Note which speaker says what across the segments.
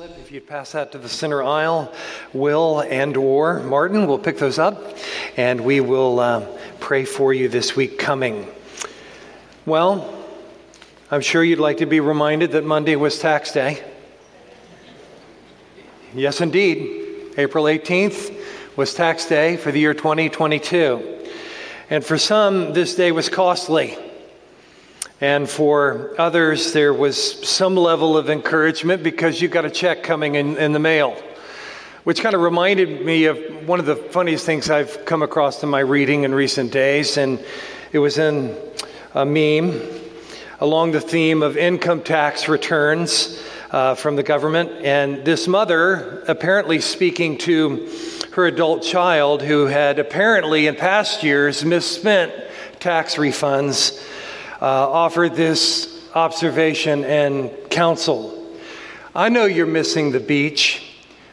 Speaker 1: slip, if you'd pass that to the center aisle, Will and or Martin will pick those up, and we will uh, pray for you this week coming. Well, I'm sure you'd like to be reminded that Monday was tax day. Yes, indeed. April 18th was tax day for the year 2022. And for some, this day was costly. And for others, there was some level of encouragement because you got a check coming in, in the mail, which kind of reminded me of one of the funniest things I've come across in my reading in recent days. And it was in a meme along the theme of income tax returns uh, from the government. And this mother, apparently speaking to her adult child who had apparently in past years misspent tax refunds uh, this observation and counsel. I know you're missing the beach,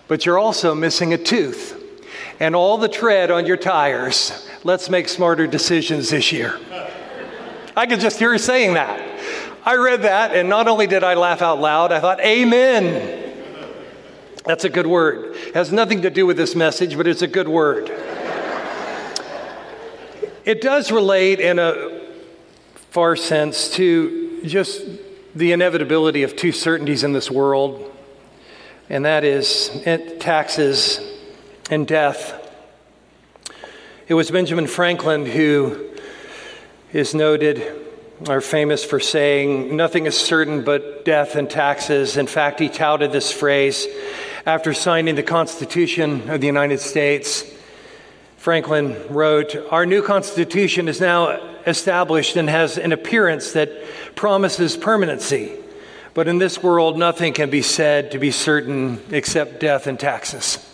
Speaker 1: but you're also missing a tooth and all the tread on your tires. Let's make smarter decisions this year. I could just hear her saying that. I read that, and not only did I laugh out loud, I thought, Amen. That's a good word. It has nothing to do with this message, but it's a good word. it does relate in a far sense to just the inevitability of two certainties in this world, and that is eh, taxes and death. It was Benjamin Franklin who is noted or famous for saying, Nothing is certain but death and taxes. In fact, he touted this phrase after signing the Constitution of the United States. Franklin wrote, Our new Constitution is now established and has an appearance that promises permanency. But in this world, nothing can be said to be certain except death and taxes.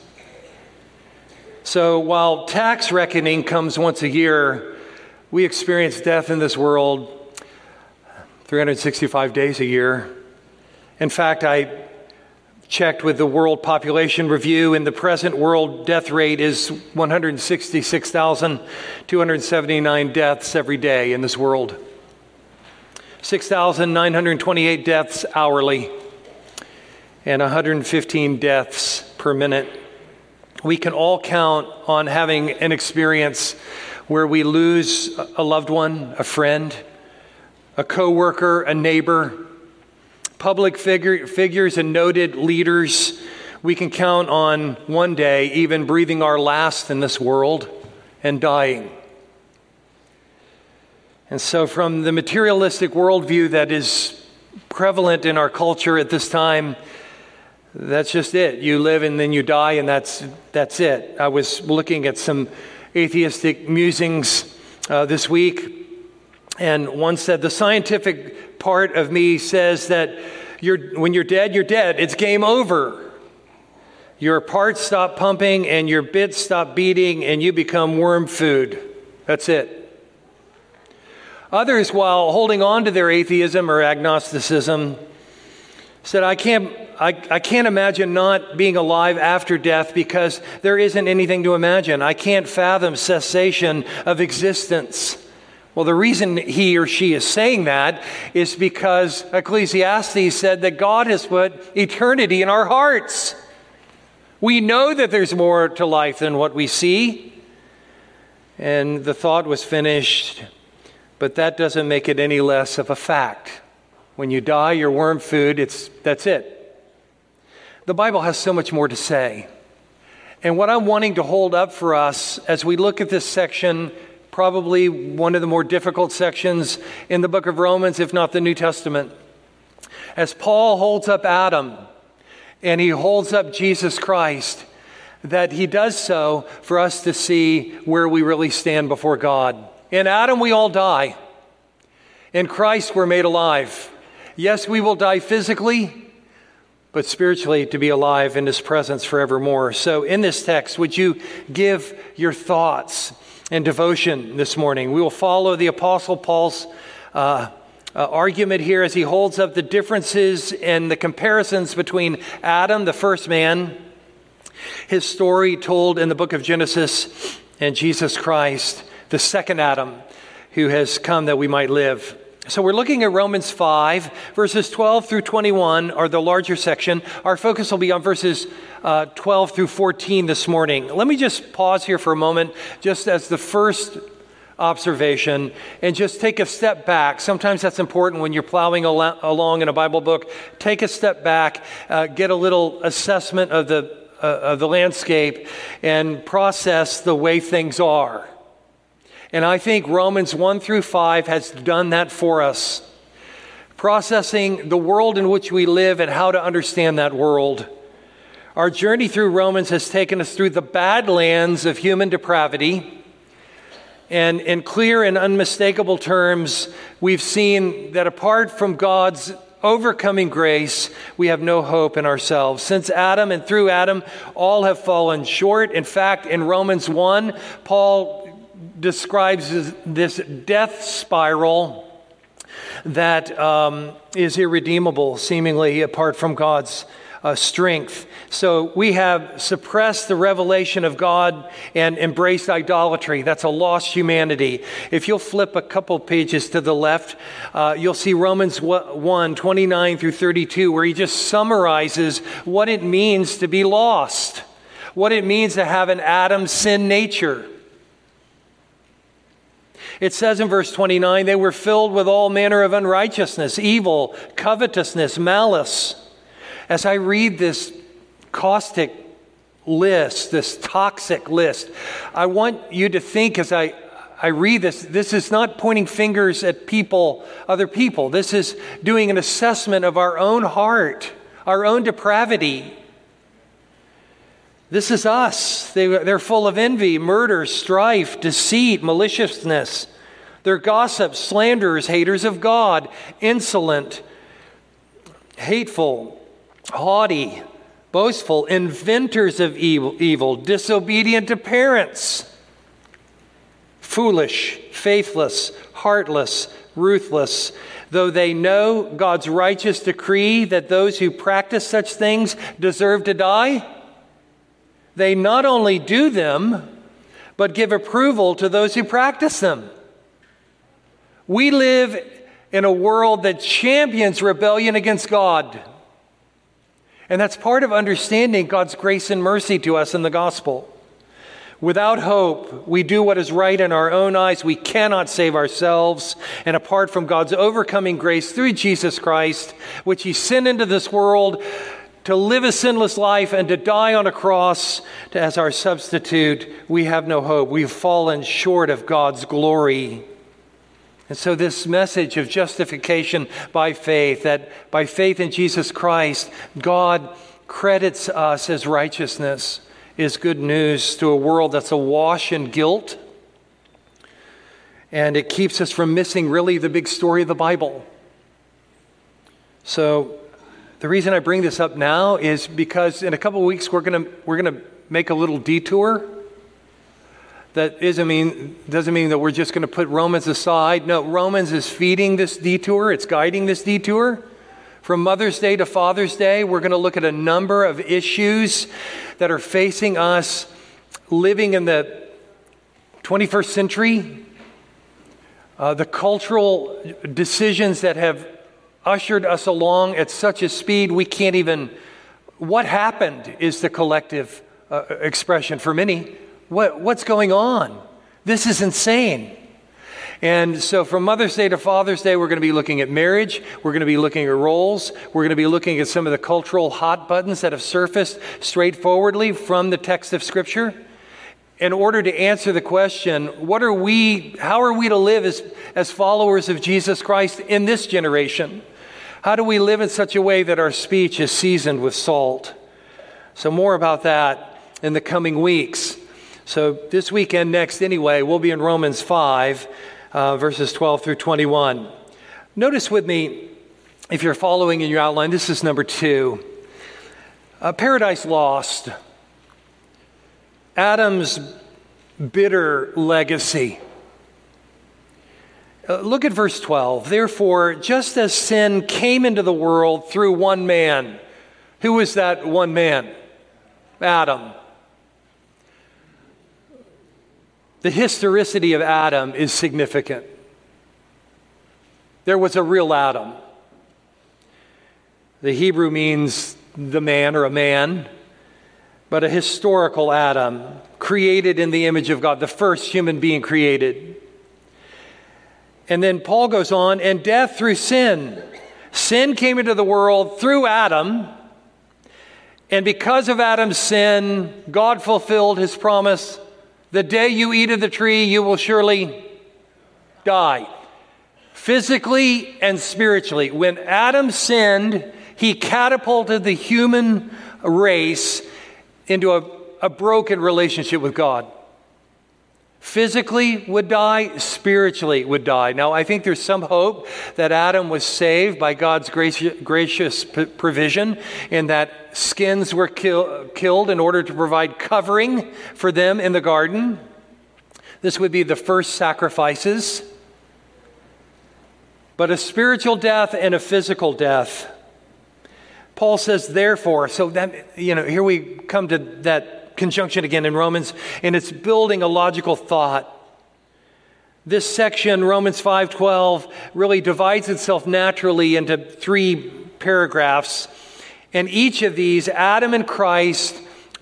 Speaker 1: So while tax reckoning comes once a year, we experience death in this world 365 days a year. In fact, I checked with the World Population Review, and the present world death rate is 166,279 deaths every day in this world. 6,928 deaths hourly, and 115 deaths per minute. We can all count on having an experience where we lose a loved one, a friend, a coworker, a neighbor, public figure, figures and noted leaders we can count on one day even breathing our last in this world and dying. And so, from the materialistic worldview that is prevalent in our culture at this time, that's just it. You live and then you die, and that's, that's it. I was looking at some atheistic musings uh, this week, and one said, The scientific part of me says that you're, when you're dead, you're dead. It's game over. Your parts stop pumping and your bits stop beating, and you become worm food. That's it. Others, while holding on to their atheism or agnosticism, said, I can't, I, I can't imagine not being alive after death because there isn't anything to imagine. I can't fathom cessation of existence. Well, the reason he or she is saying that is because Ecclesiastes said that God has put eternity in our hearts. We know that there's more to life than what we see. And the thought was finished, but that doesn't make it any less of a fact. When you die, you're worm food, it's, that's it. The Bible has so much more to say. And what I'm wanting to hold up for us as we look at this section probably one of the more difficult sections in the book of Romans, if not the New Testament. As Paul holds up Adam and he holds up Jesus Christ, that he does so for us to see where we really stand before God. In Adam, we all die. In Christ, we're made alive. Yes, we will die physically, but spiritually to be alive in his presence forevermore. So, in this text, would you give your thoughts and devotion this morning. We will follow the Apostle Paul's uh, uh, argument here as he holds up the differences and the comparisons between Adam, the first man, his story told in the book of Genesis, and Jesus Christ, the second Adam, who has come that we might live. So we're looking at Romans 5, verses 12 through 21 are the larger section. Our focus will be on verses uh, 12 through 14 this morning. Let me just pause here for a moment, just as the first observation, and just take a step back. Sometimes that's important when you're plowing al- along in a Bible book. Take a step back, uh, get a little assessment of the, uh, of the landscape, and process the way things are. And I think Romans 1 through 5 has done that for us, processing the world in which we live and how to understand that world. Our journey through Romans has taken us through the badlands of human depravity. And in clear and unmistakable terms, we've seen that apart from God's overcoming grace, we have no hope in ourselves. Since Adam and through Adam, all have fallen short. In fact, in Romans 1, Paul describes this death spiral that um, is irredeemable, seemingly apart from God's uh, strength. So we have suppressed the revelation of God and embraced idolatry. That's a lost humanity. If you'll flip a couple pages to the left, uh, you'll see Romans 1 29 through 32, where he just summarizes what it means to be lost, what it means to have an Adam sin nature. It says in verse 29 they were filled with all manner of unrighteousness, evil, covetousness, malice. As I read this caustic list, this toxic list, I want you to think as I, I read this, this is not pointing fingers at people, other people. This is doing an assessment of our own heart, our own depravity. This is us. They, they're full of envy, murder, strife, deceit, maliciousness. They're gossips, slanderers, haters of God, insolent, hateful, haughty, boastful, inventors of evil, evil disobedient to parents, foolish, faithless, heartless, ruthless. Though they know God's righteous decree that those who practice such things deserve to die, they not only do them, but give approval to those who practice them. We live in a world that champions rebellion against God. And that's part of understanding God's grace and mercy to us in the gospel. Without hope, we do what is right in our own eyes. We cannot save ourselves. And apart from God's overcoming grace through Jesus Christ, which He sent into this world to live a sinless life and to die on a cross as our substitute, we have no hope. We've fallen short of God's glory. And so, this message of justification by faith, that by faith in Jesus Christ, God credits us as righteousness, is good news to a world that's awash in guilt. And it keeps us from missing really the big story of the Bible. So, the reason I bring this up now is because in a couple weeks we're going we're to make a little detour. That doesn't mean, doesn't mean that we're just going to put Romans aside. No, Romans is feeding this detour, it's guiding this detour. From Mother's Day to Father's Day, we're going to look at a number of issues that are facing us living in the 21st century, uh, the cultural decisions that have ushered us along at such a speed we can't even. What happened is the collective uh, expression for many. What, what's going on? This is insane. And so, from Mother's Day to Father's Day, we're going to be looking at marriage. We're going to be looking at roles. We're going to be looking at some of the cultural hot buttons that have surfaced straightforwardly from the text of Scripture in order to answer the question what are we, how are we to live as, as followers of Jesus Christ in this generation? How do we live in such a way that our speech is seasoned with salt? So, more about that in the coming weeks. So, this weekend, next anyway, we'll be in Romans 5, uh, verses 12 through 21. Notice with me, if you're following in your outline, this is number two uh, Paradise Lost. Adam's bitter legacy. Uh, look at verse 12. Therefore, just as sin came into the world through one man, who was that one man? Adam. The historicity of Adam is significant. there was a real Adam. The Hebrew means the man or a man, but a historical Adam, created in the image of God, the first human being created. And then Paul goes on, and death through sin. Sin came into the world through Adam. And because of Adam's sin, God fulfilled his promise the day you eat of the tree, you will surely die. Physically and spiritually. When Adam sinned, he catapulted the human race into a, a broken relationship with God physically would die, spiritually would die. Now, I think there's some hope that Adam was saved by God's gracious, gracious provision in that skins were kill, killed in order to provide covering for them in the garden. This would be the first sacrifices. But a spiritual death and a physical death. Paul says, therefore, so that, you know, here we come to that conjunction again in Romans, and it's building a logical thought. This section, Romans 5:12, really divides itself naturally into three paragraphs. And each of these, Adam and Christ,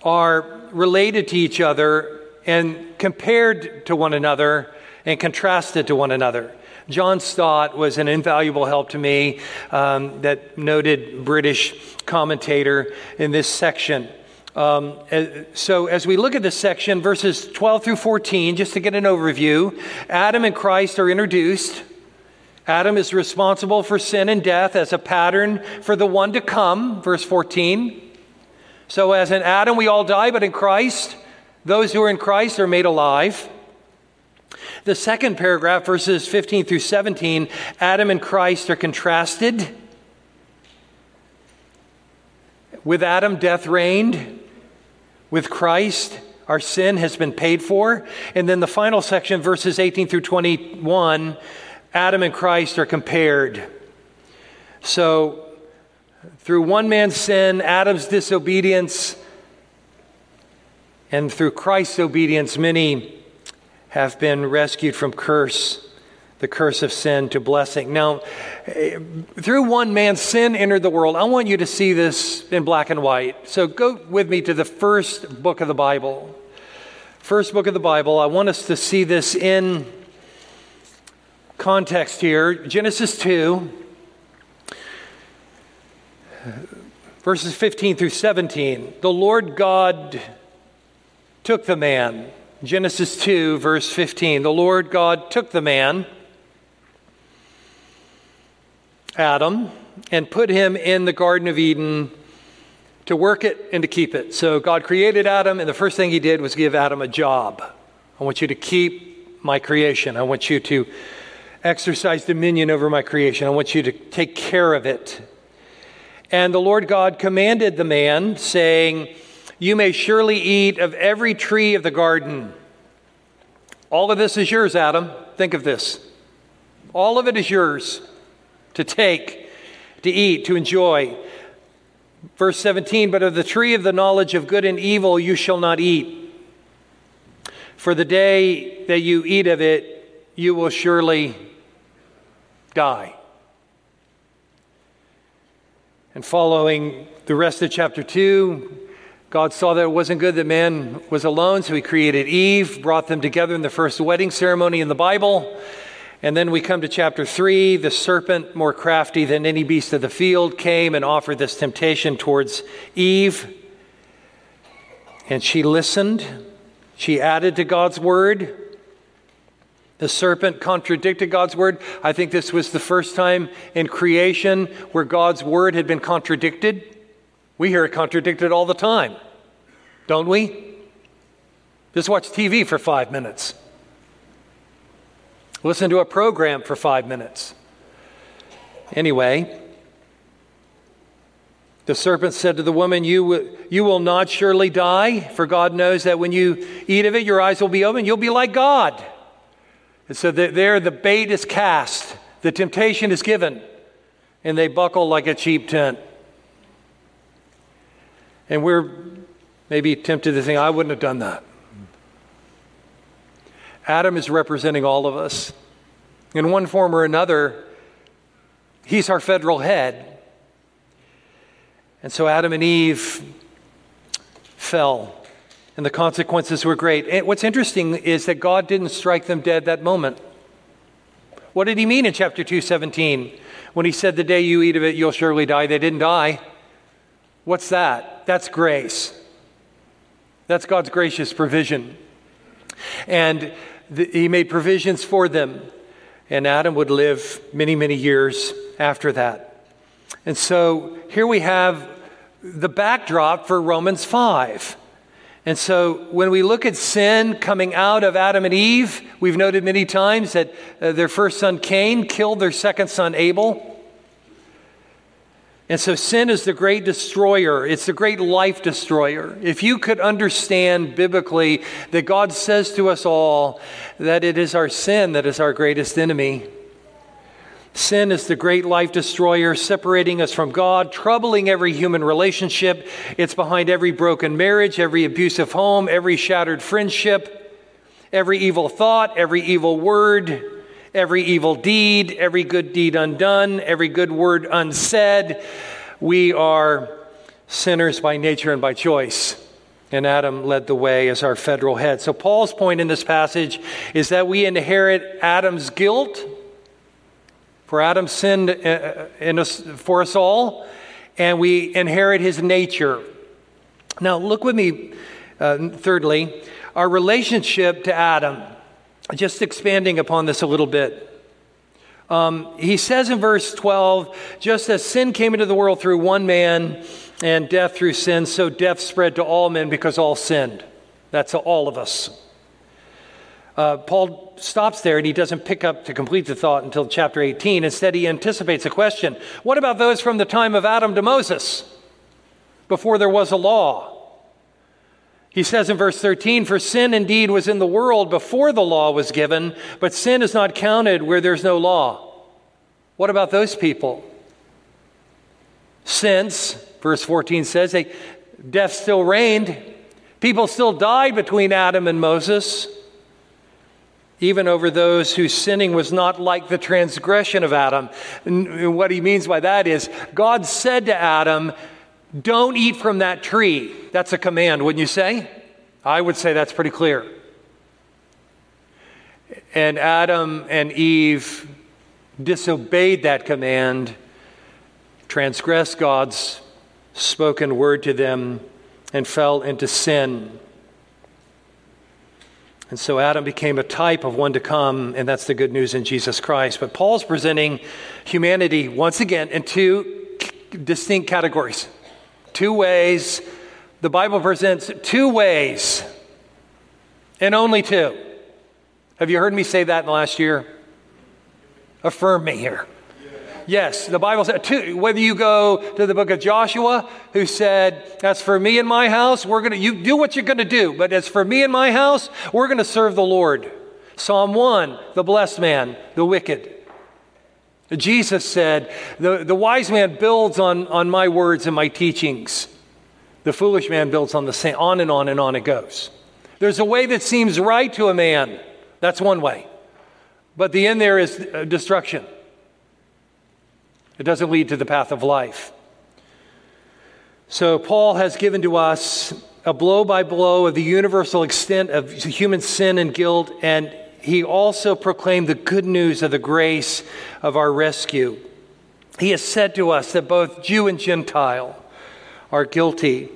Speaker 1: are related to each other and compared to one another and contrasted to one another. John Stott was an invaluable help to me, um, that noted British commentator in this section. Um, so, as we look at this section, verses 12 through 14, just to get an overview, Adam and Christ are introduced. Adam is responsible for sin and death as a pattern for the one to come, verse 14. So, as in Adam, we all die, but in Christ, those who are in Christ are made alive. The second paragraph, verses 15 through 17, Adam and Christ are contrasted. With Adam, death reigned. With Christ, our sin has been paid for. And then the final section, verses 18 through 21, Adam and Christ are compared. So, through one man's sin, Adam's disobedience, and through Christ's obedience, many have been rescued from curse the curse of sin to blessing. Now, through one man's sin entered the world. I want you to see this in black and white. So go with me to the first book of the Bible. First book of the Bible. I want us to see this in context here. Genesis 2, verses 15 through 17. The Lord God took the man. Genesis 2, verse 15. The Lord God took the man Adam and put him in the Garden of Eden to work it and to keep it. So God created Adam, and the first thing he did was give Adam a job. I want you to keep my creation. I want you to exercise dominion over my creation. I want you to take care of it. And the Lord God commanded the man, saying, You may surely eat of every tree of the garden. All of this is yours, Adam. Think of this. All of it is yours to take, to eat, to enjoy. Verse 17, but of the tree of the knowledge of good and evil you shall not eat. For the day that you eat of it, you will surely die. And following the rest of chapter 2, God saw that it wasn't good that man was alone, so he created Eve, brought them together in the first wedding ceremony in the Bible. And then we come to chapter 3. The serpent, more crafty than any beast of the field, came and offered this temptation towards Eve. And she listened. She added to God's word. The serpent contradicted God's word. I think this was the first time in creation where God's word had been contradicted. We hear it contradicted all the time, don't we? Just watch TV for five minutes. Listen to a program for five minutes. Anyway, the serpent said to the woman, you, you will not surely die, for God knows that when you eat of it, your eyes will be open. You'll be like God. And so there, the bait is cast, the temptation is given, and they buckle like a cheap tent. And we're maybe tempted to think, I wouldn't have done that. Adam is representing all of us. In one form or another, He's our federal head. And so Adam and Eve fell, and the consequences were great. And what's interesting is that God didn't strike them dead that moment. What did he mean in chapter 217 when he said, The day you eat of it, you'll surely die? They didn't die. What's that? That's grace. That's God's gracious provision. And he made provisions for them. And Adam would live many, many years after that. And so here we have the backdrop for Romans 5. And so when we look at sin coming out of Adam and Eve, we've noted many times that uh, their first son Cain killed their second son Abel. And so sin is the great destroyer, it's the great life destroyer. If you could understand biblically that God says to us all that it is our sin that is our greatest enemy. Sin is the great life destroyer, separating us from God, troubling every human relationship. It's behind every broken marriage, every abusive home, every shattered friendship, every evil thought, every evil word every evil deed, every good deed undone, every good word unsaid. We are sinners by nature and by choice. And Adam led the way as our federal head. So, Paul's point in this passage is that we inherit Adam's guilt, for Adam sinned uh, uh, in us, for us all, and we inherit his nature. Now, look with me, uh, thirdly, our relationship to Adam just expanding upon this a little bit. Um, he says in verse 12, just as sin came into the world through one man and death through sin, so death spread to all men because all sinned. That's all of us. Uh, Paul stops there and he doesn't pick up to complete the thought until chapter 18. Instead, he anticipates a question What about those from the time of Adam to Moses, before there was a law? He says in verse 13, For sin indeed was in the world before the law was given, but sin is not counted where there's no law. What about those people? Since, verse 14 says, they, death still reigned, people still died between Adam and Moses, even over those whose sinning was not like the transgression of Adam. And what he means by that is, God said to Adam, don't eat from that tree. That's a command, wouldn't you say? I would say that's pretty clear. And Adam and Eve disobeyed that command, transgressed God's spoken word to them, and fell into sin. And so Adam became a type of one to come, and that's the good news in Jesus Christ. But Paul's presenting humanity once again in two distinct categories. Two ways. The Bible presents two ways, and only two. Have you heard me say that in the last year? Affirm me here. Yes, the Bible said, two, whether you go to the book of Joshua, who said, As for me and my house, we're going to, you do what you're going to do, but as for me and my house, we're going to serve the Lord. Psalm 1, the blessed man, the wicked. Jesus said, the, the wise man builds on, on my words and my teachings. The foolish man builds on the same, on and on and on it goes. There's a way that seems right to a man. That's one way. But the end there is uh, destruction. It doesn't lead to the path of life. So, Paul has given to us a blow by blow of the universal extent of human sin and guilt and he also proclaimed the good news of the grace of our rescue. He has said to us that both Jew and Gentile are guilty.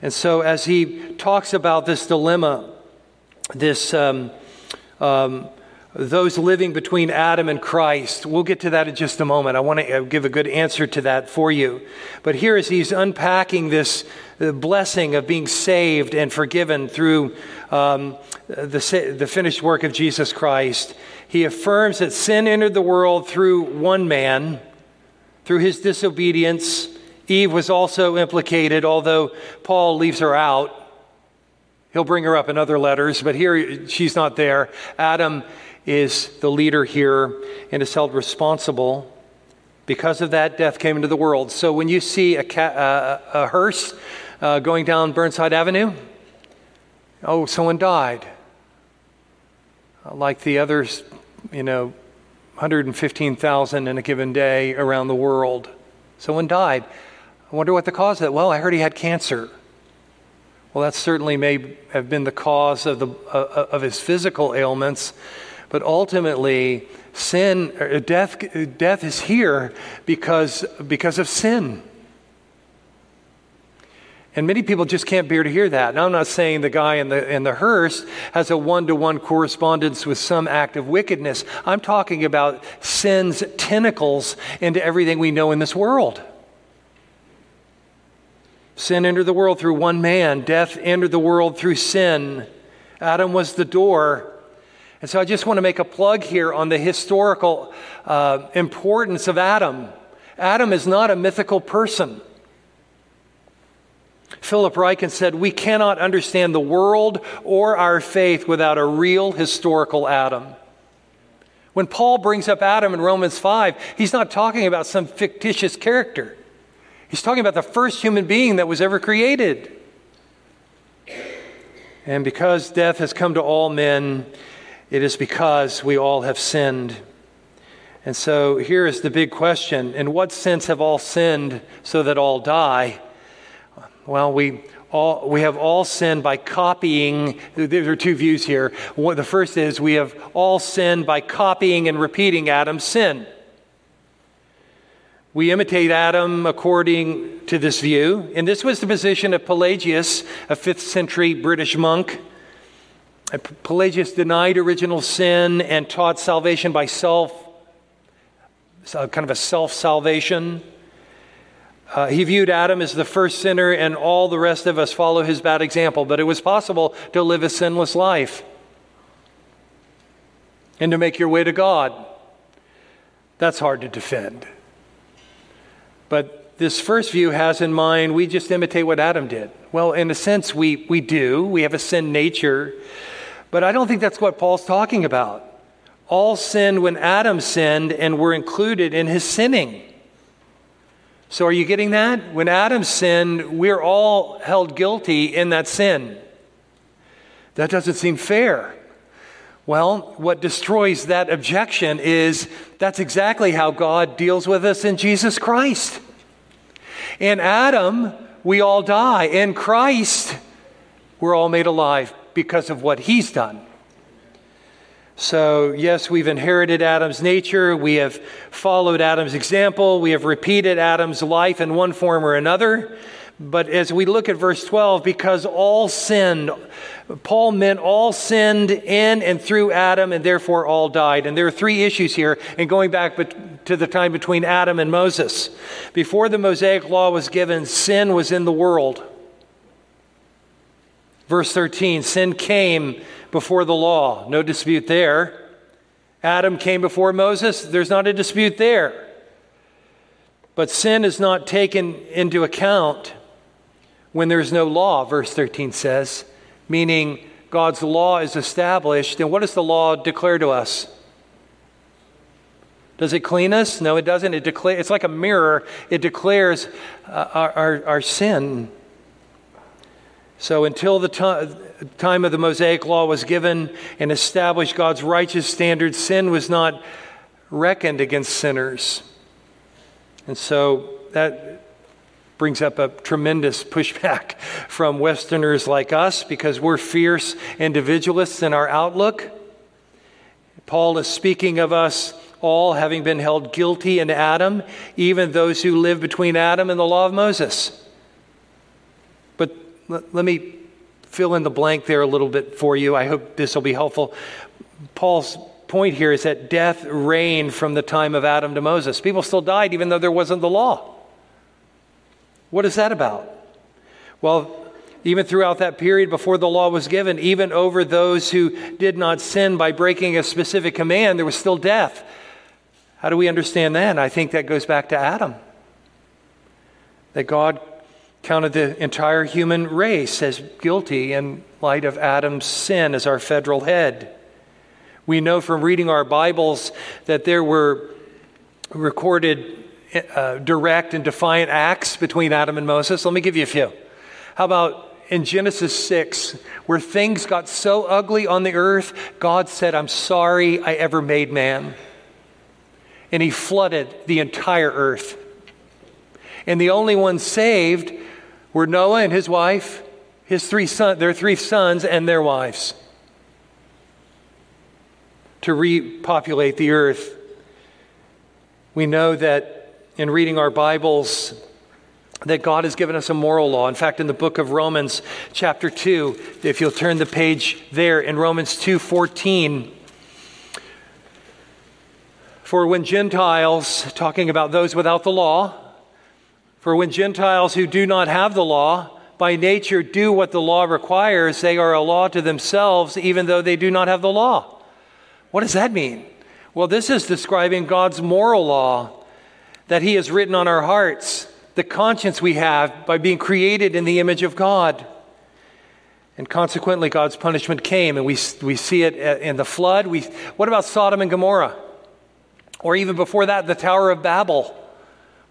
Speaker 1: And so, as he talks about this dilemma, this um, um, those living between Adam and Christ. We'll get to that in just a moment. I want to uh, give a good answer to that for you. But here, as he's unpacking this blessing of being saved and forgiven through um, the, the finished work of Jesus Christ, he affirms that sin entered the world through one man, through his disobedience. Eve was also implicated, although Paul leaves her out. He'll bring her up in other letters, but here she's not there. Adam is the leader here and is held responsible. Because of that, death came into the world. So when you see a, ca- uh, a hearse uh, going down Burnside Avenue, oh, someone died. Like the others, you know, 115,000 in a given day around the world. Someone died. I wonder what the cause of that. Well, I heard he had cancer. Well, that certainly may have been the cause of, the, uh, of his physical ailments, but ultimately, sin, uh, death, death is here because, because of sin. And many people just can't bear to hear that. Now, I'm not saying the guy in the, in the hearse has a one to one correspondence with some act of wickedness. I'm talking about sin's tentacles into everything we know in this world. Sin entered the world through one man, death entered the world through sin. Adam was the door. And so I just want to make a plug here on the historical uh, importance of Adam. Adam is not a mythical person. Philip Ryken said, We cannot understand the world or our faith without a real historical Adam. When Paul brings up Adam in Romans 5, he's not talking about some fictitious character. He's talking about the first human being that was ever created. And because death has come to all men, it is because we all have sinned. And so here is the big question In what sense have all sinned so that all die? Well, we all, we have all sinned by copying. There are two views here. The first is we have all sinned by copying and repeating Adam's sin. We imitate Adam according to this view. And this was the position of Pelagius, a fifth century British monk. Uh, Pelagius denied original sin and taught salvation by self, uh, kind of a self salvation. Uh, he viewed Adam as the first sinner, and all the rest of us follow his bad example. But it was possible to live a sinless life and to make your way to God. That's hard to defend. But this first view has in mind we just imitate what Adam did. Well, in a sense, we, we do. We have a sin nature. But I don't think that's what Paul's talking about. All sinned when Adam sinned and were included in his sinning. So, are you getting that? When Adam sinned, we're all held guilty in that sin. That doesn't seem fair. Well, what destroys that objection is that's exactly how God deals with us in Jesus Christ. In Adam, we all die. In Christ, we're all made alive because of what he's done. So, yes, we've inherited Adam's nature. We have followed Adam's example. We have repeated Adam's life in one form or another. But as we look at verse 12, because all sinned, Paul meant all sinned in and through Adam, and therefore all died. And there are three issues here, and going back to the time between Adam and Moses. Before the Mosaic law was given, sin was in the world. Verse 13 sin came before the law. No dispute there. Adam came before Moses. There's not a dispute there. But sin is not taken into account when there's no law, verse 13 says, meaning God's law is established. And what does the law declare to us? Does it clean us? No, it doesn't. It declare, it's like a mirror, it declares uh, our, our, our sin. So until the time, time of the Mosaic Law was given and established God's righteous standard, sin was not reckoned against sinners. And so that brings up a tremendous pushback from Westerners like us because we're fierce individualists in our outlook. Paul is speaking of us all having been held guilty in Adam, even those who live between Adam and the law of Moses. Let, let me fill in the blank there a little bit for you. I hope this will be helpful. Paul's point here is that death reigned from the time of Adam to Moses. People still died even though there wasn't the law. What is that about? Well, even throughout that period before the law was given, even over those who did not sin by breaking a specific command, there was still death. How do we understand that? I think that goes back to Adam. That God counted the entire human race as guilty in light of Adam's sin as our federal head. We know from reading our Bibles that there were recorded uh, direct and defiant acts between Adam and Moses. Let me give you a few. How about in Genesis 6, where things got so ugly on the earth, God said, I'm sorry I ever made man. and he flooded the entire earth. And the only one saved were Noah and his wife, his three son, their three sons, and their wives to repopulate the earth. We know that in reading our Bibles, that God has given us a moral law. In fact, in the book of Romans, chapter 2, if you'll turn the page there in Romans 2 14, for when Gentiles, talking about those without the law, for when Gentiles who do not have the law, by nature do what the law requires, they are a law to themselves, even though they do not have the law. What does that mean? Well, this is describing God's moral law that He has written on our hearts, the conscience we have by being created in the image of God. And consequently, God's punishment came, and we, we see it in the flood. We, what about Sodom and Gomorrah? Or even before that, the Tower of Babel,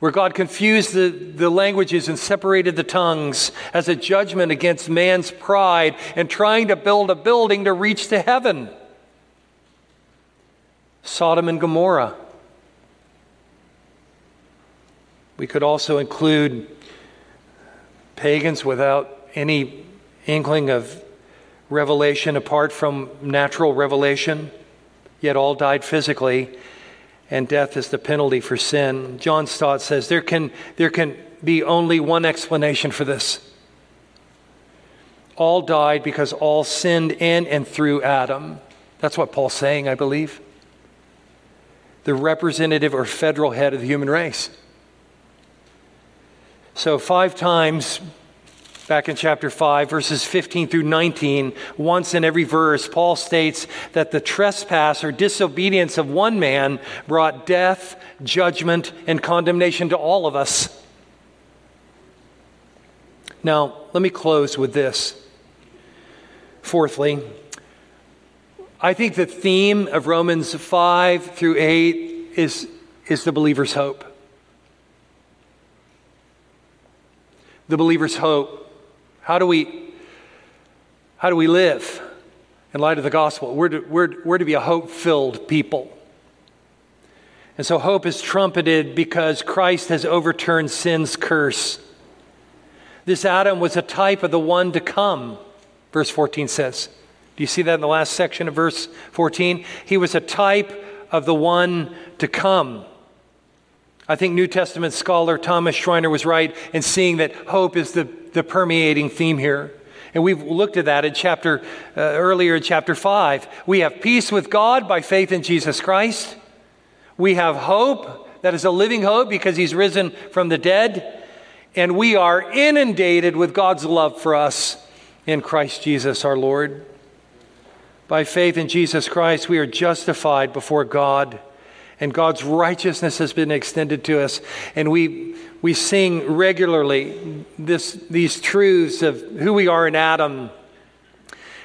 Speaker 1: where God confused the, the languages and separated the tongues as a judgment against man's pride and trying to build a building to reach to heaven. Sodom and Gomorrah. We could also include pagans without any inkling of revelation apart from natural revelation, yet all died physically and death is the penalty for sin. John Stott says there can, there can be only one explanation for this. All died because all sinned in and through Adam. That's what Paul's saying, I believe. The representative or federal head of the human race. So, five times back in chapter 5, verses 15 through 19, once in every verse, Paul states that the trespass or disobedience of one man brought death, judgment, and condemnation to all of us. Now, let me close with this. Fourthly, I think the theme of Romans 5 through 8 is, is the believer's hope. The believer's hope. How do we, how do we live in light of the gospel? We're to, we're, we're to be a hope filled people. And so hope is trumpeted because Christ has overturned sin's curse. This Adam was a type of the one to come, verse 14 says. Do you see that in the last section of verse 14? He was a type of the one to come. I think New Testament scholar Thomas Schreiner was right in seeing that hope is the the permeating theme here. And we've looked at that in chapter uh, earlier in chapter 5. We have peace with God by faith in Jesus Christ. We have hope that is a living hope because he's risen from the dead. And we are inundated with God's love for us in Christ Jesus our Lord. By faith in Jesus Christ, we are justified before God, and God's righteousness has been extended to us. And we we sing regularly this, these truths of who we are in Adam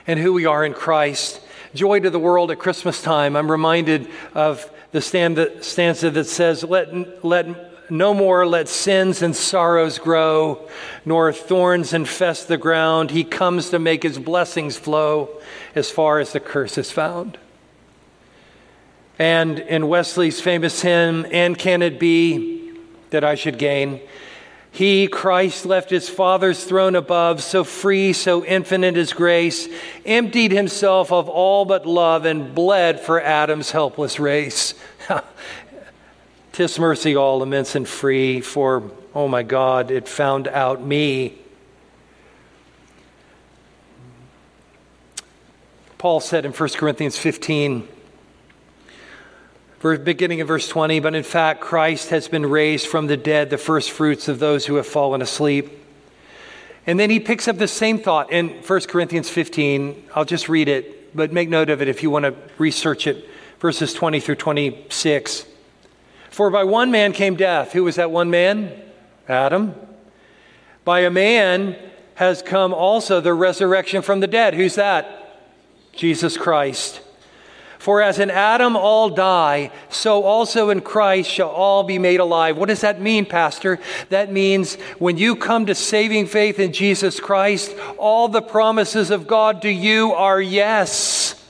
Speaker 1: and who we are in Christ. Joy to the world at Christmas time. I'm reminded of the stanza that says, let, let no more let sins and sorrows grow, nor thorns infest the ground. He comes to make his blessings flow as far as the curse is found. And in Wesley's famous hymn, And Can It Be? that I should gain. He, Christ, left his Father's throne above, so free, so infinite his grace, emptied himself of all but love, and bled for Adam's helpless race. Tis mercy all immense and free, for, oh my God, it found out me. Paul said in 1 Corinthians 15, beginning in verse 20, but in fact, Christ has been raised from the dead, the first fruits of those who have fallen asleep. And then he picks up the same thought in 1 Corinthians 15. I'll just read it, but make note of it if you want to research it. Verses 20 through 26. For by one man came death. Who was that one man? Adam. By a man has come also the resurrection from the dead. Who's that? Jesus Christ. For as in Adam all die, so also in Christ shall all be made alive. What does that mean, Pastor? That means when you come to saving faith in Jesus Christ, all the promises of God to you are yes.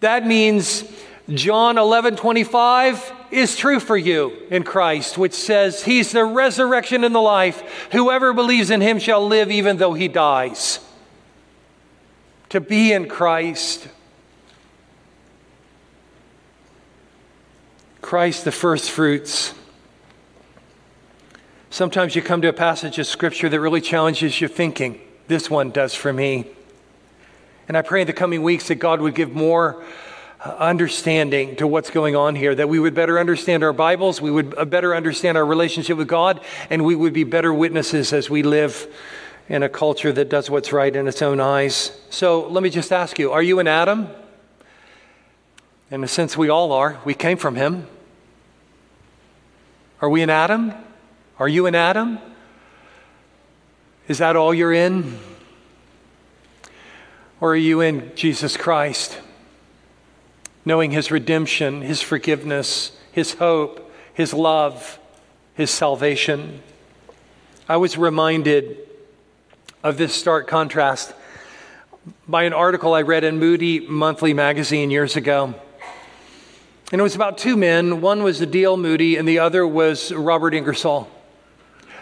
Speaker 1: That means John 11 25 is true for you in Christ, which says, He's the resurrection and the life. Whoever believes in Him shall live even though he dies. To be in Christ. Christ, the first fruits. Sometimes you come to a passage of Scripture that really challenges your thinking. This one does for me. And I pray in the coming weeks that God would give more understanding to what's going on here, that we would better understand our Bibles, we would uh, better understand our relationship with God, and we would be better witnesses as we live in a culture that does what's right in its own eyes. So let me just ask you are you an Adam? In a sense, we all are. We came from him. Are we an Adam? Are you an Adam? Is that all you're in? Or are you in Jesus Christ? knowing His redemption, His forgiveness, His hope, His love, His salvation. I was reminded of this stark contrast by an article I read in Moody Monthly magazine years ago. And it was about two men. One was D.L. Moody, and the other was Robert Ingersoll.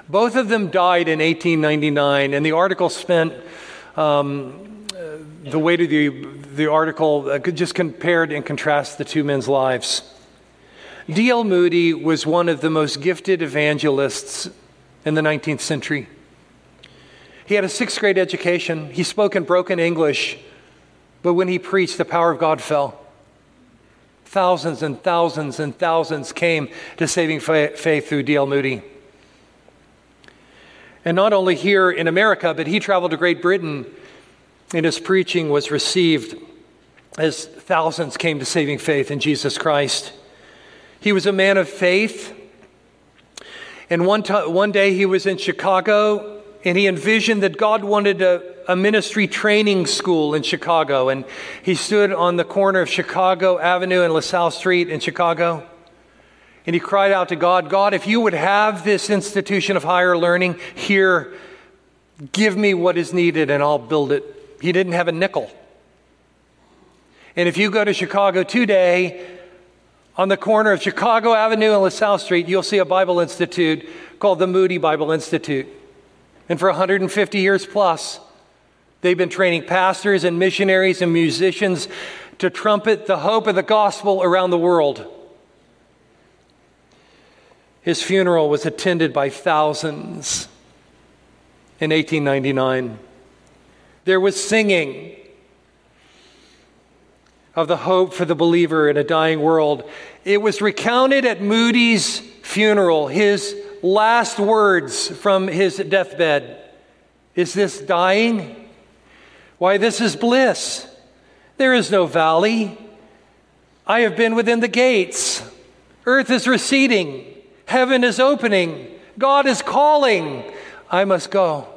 Speaker 1: Both of them died in 1899, and the article spent um, the weight of the the article uh, just compared and contrasted the two men's lives. D.L. Moody was one of the most gifted evangelists in the 19th century. He had a sixth grade education. He spoke in broken English, but when he preached, the power of God fell. Thousands and thousands and thousands came to saving faith through D.L. Moody. And not only here in America, but he traveled to Great Britain and his preaching was received as thousands came to saving faith in Jesus Christ. He was a man of faith. And one, t- one day he was in Chicago and he envisioned that God wanted a, a ministry training school in Chicago. And he stood on the corner of Chicago Avenue and LaSalle Street in Chicago. And he cried out to God, God, if you would have this institution of higher learning here, give me what is needed and I'll build it. He didn't have a nickel. And if you go to Chicago today, on the corner of Chicago Avenue and LaSalle Street, you'll see a Bible Institute called the Moody Bible Institute. And for 150 years plus, they've been training pastors and missionaries and musicians to trumpet the hope of the gospel around the world. His funeral was attended by thousands in 1899. There was singing of the hope for the believer in a dying world. It was recounted at Moody's funeral, his last words from his deathbed. Is this dying? Why, this is bliss. There is no valley. I have been within the gates. Earth is receding. Heaven is opening. God is calling. I must go.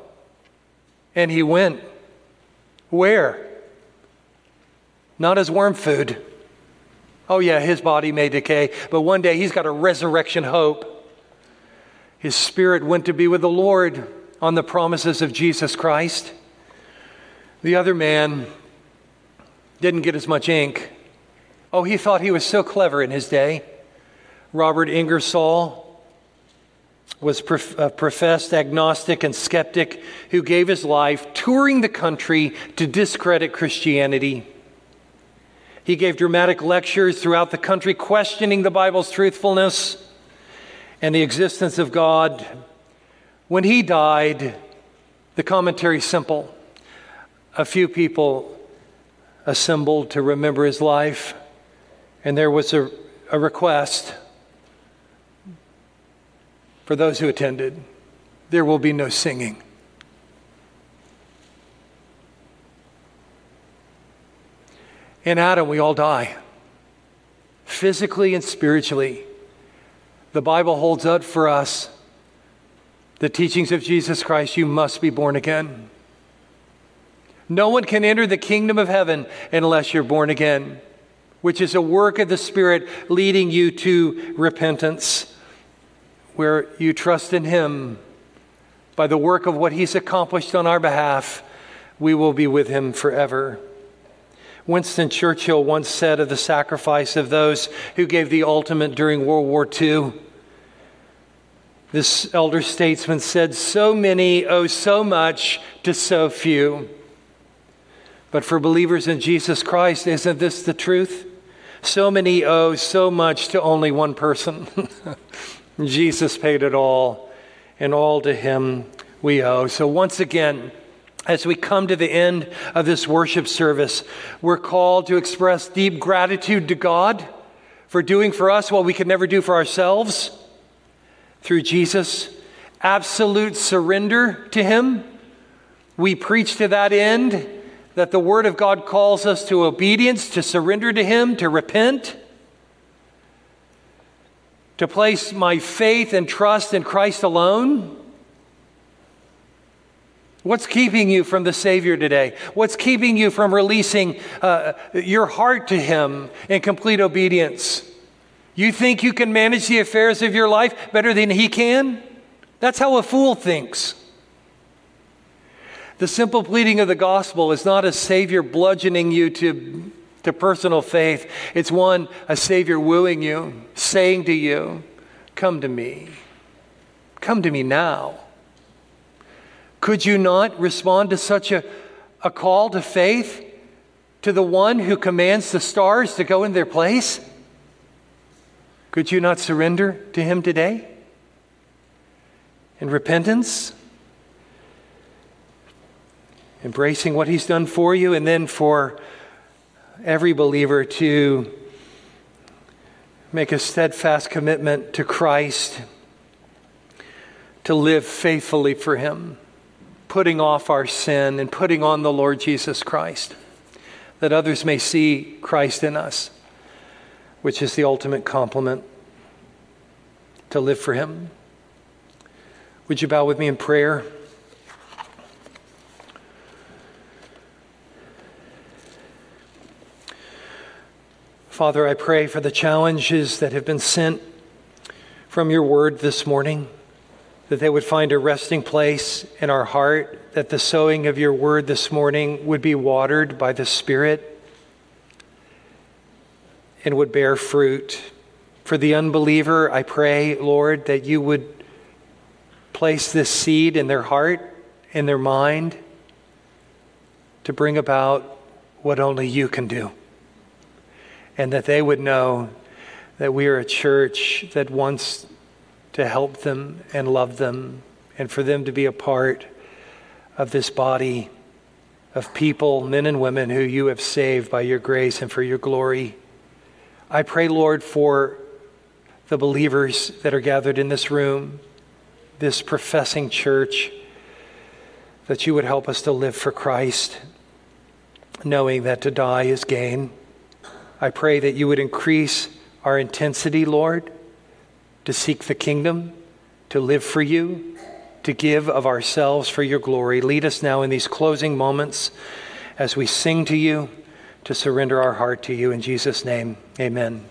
Speaker 1: And he went. Where? Not as worm food. Oh, yeah, his body may decay, but one day he's got a resurrection hope. His spirit went to be with the Lord on the promises of Jesus Christ. The other man didn't get as much ink. Oh, he thought he was so clever in his day. Robert Ingersoll was a uh, professed agnostic and skeptic who gave his life touring the country to discredit Christianity. He gave dramatic lectures throughout the country questioning the Bible's truthfulness and the existence of God. When he died, the commentary simple. A few people assembled to remember his life, and there was a, a request for those who attended there will be no singing. In Adam, we all die, physically and spiritually. The Bible holds up for us the teachings of Jesus Christ you must be born again. No one can enter the kingdom of heaven unless you're born again, which is a work of the Spirit leading you to repentance where you trust in Him by the work of what He's accomplished on our behalf, we will be with Him forever. Winston Churchill once said of the sacrifice of those who gave the ultimate during World War II. This elder statesman said, So many owe so much to so few. But for believers in Jesus Christ, isn't this the truth? So many owe so much to only one person. Jesus paid it all, and all to him we owe. So once again, as we come to the end of this worship service, we're called to express deep gratitude to God for doing for us what we could never do for ourselves through Jesus, absolute surrender to Him. We preach to that end that the Word of God calls us to obedience, to surrender to Him, to repent, to place my faith and trust in Christ alone. What's keeping you from the Savior today? What's keeping you from releasing uh, your heart to Him in complete obedience? You think you can manage the affairs of your life better than He can? That's how a fool thinks. The simple pleading of the gospel is not a Savior bludgeoning you to, to personal faith, it's one, a Savior wooing you, saying to you, Come to me. Come to me now. Could you not respond to such a, a call to faith to the one who commands the stars to go in their place? Could you not surrender to him today? In repentance? Embracing what he's done for you, and then for every believer to make a steadfast commitment to Christ, to live faithfully for him putting off our sin and putting on the Lord Jesus Christ, that others may see Christ in us, which is the ultimate compliment to live for Him. Would you bow with me in prayer? Father, I pray for the challenges that have been sent from your word this morning that they would find a resting place in our heart, that the sowing of your word this morning would be watered by the Spirit and would bear fruit. For the unbeliever, I pray, Lord, that you would place this seed in their heart, in their mind, to bring about what only you can do. And that they would know that we are a church that wants to help them and love them and for them to be a part of this body of people, men and women who you have saved by your grace and for your glory. I pray, Lord, for the believers that are gathered in this room, this professing church, that you would help us to live for Christ, knowing that to die is gain. I pray that you would increase our intensity, Lord to seek the kingdom, to live for you, to give of ourselves for your glory. Lead us now in these closing moments as we sing to you, to surrender our heart to you. In Jesus' name, amen.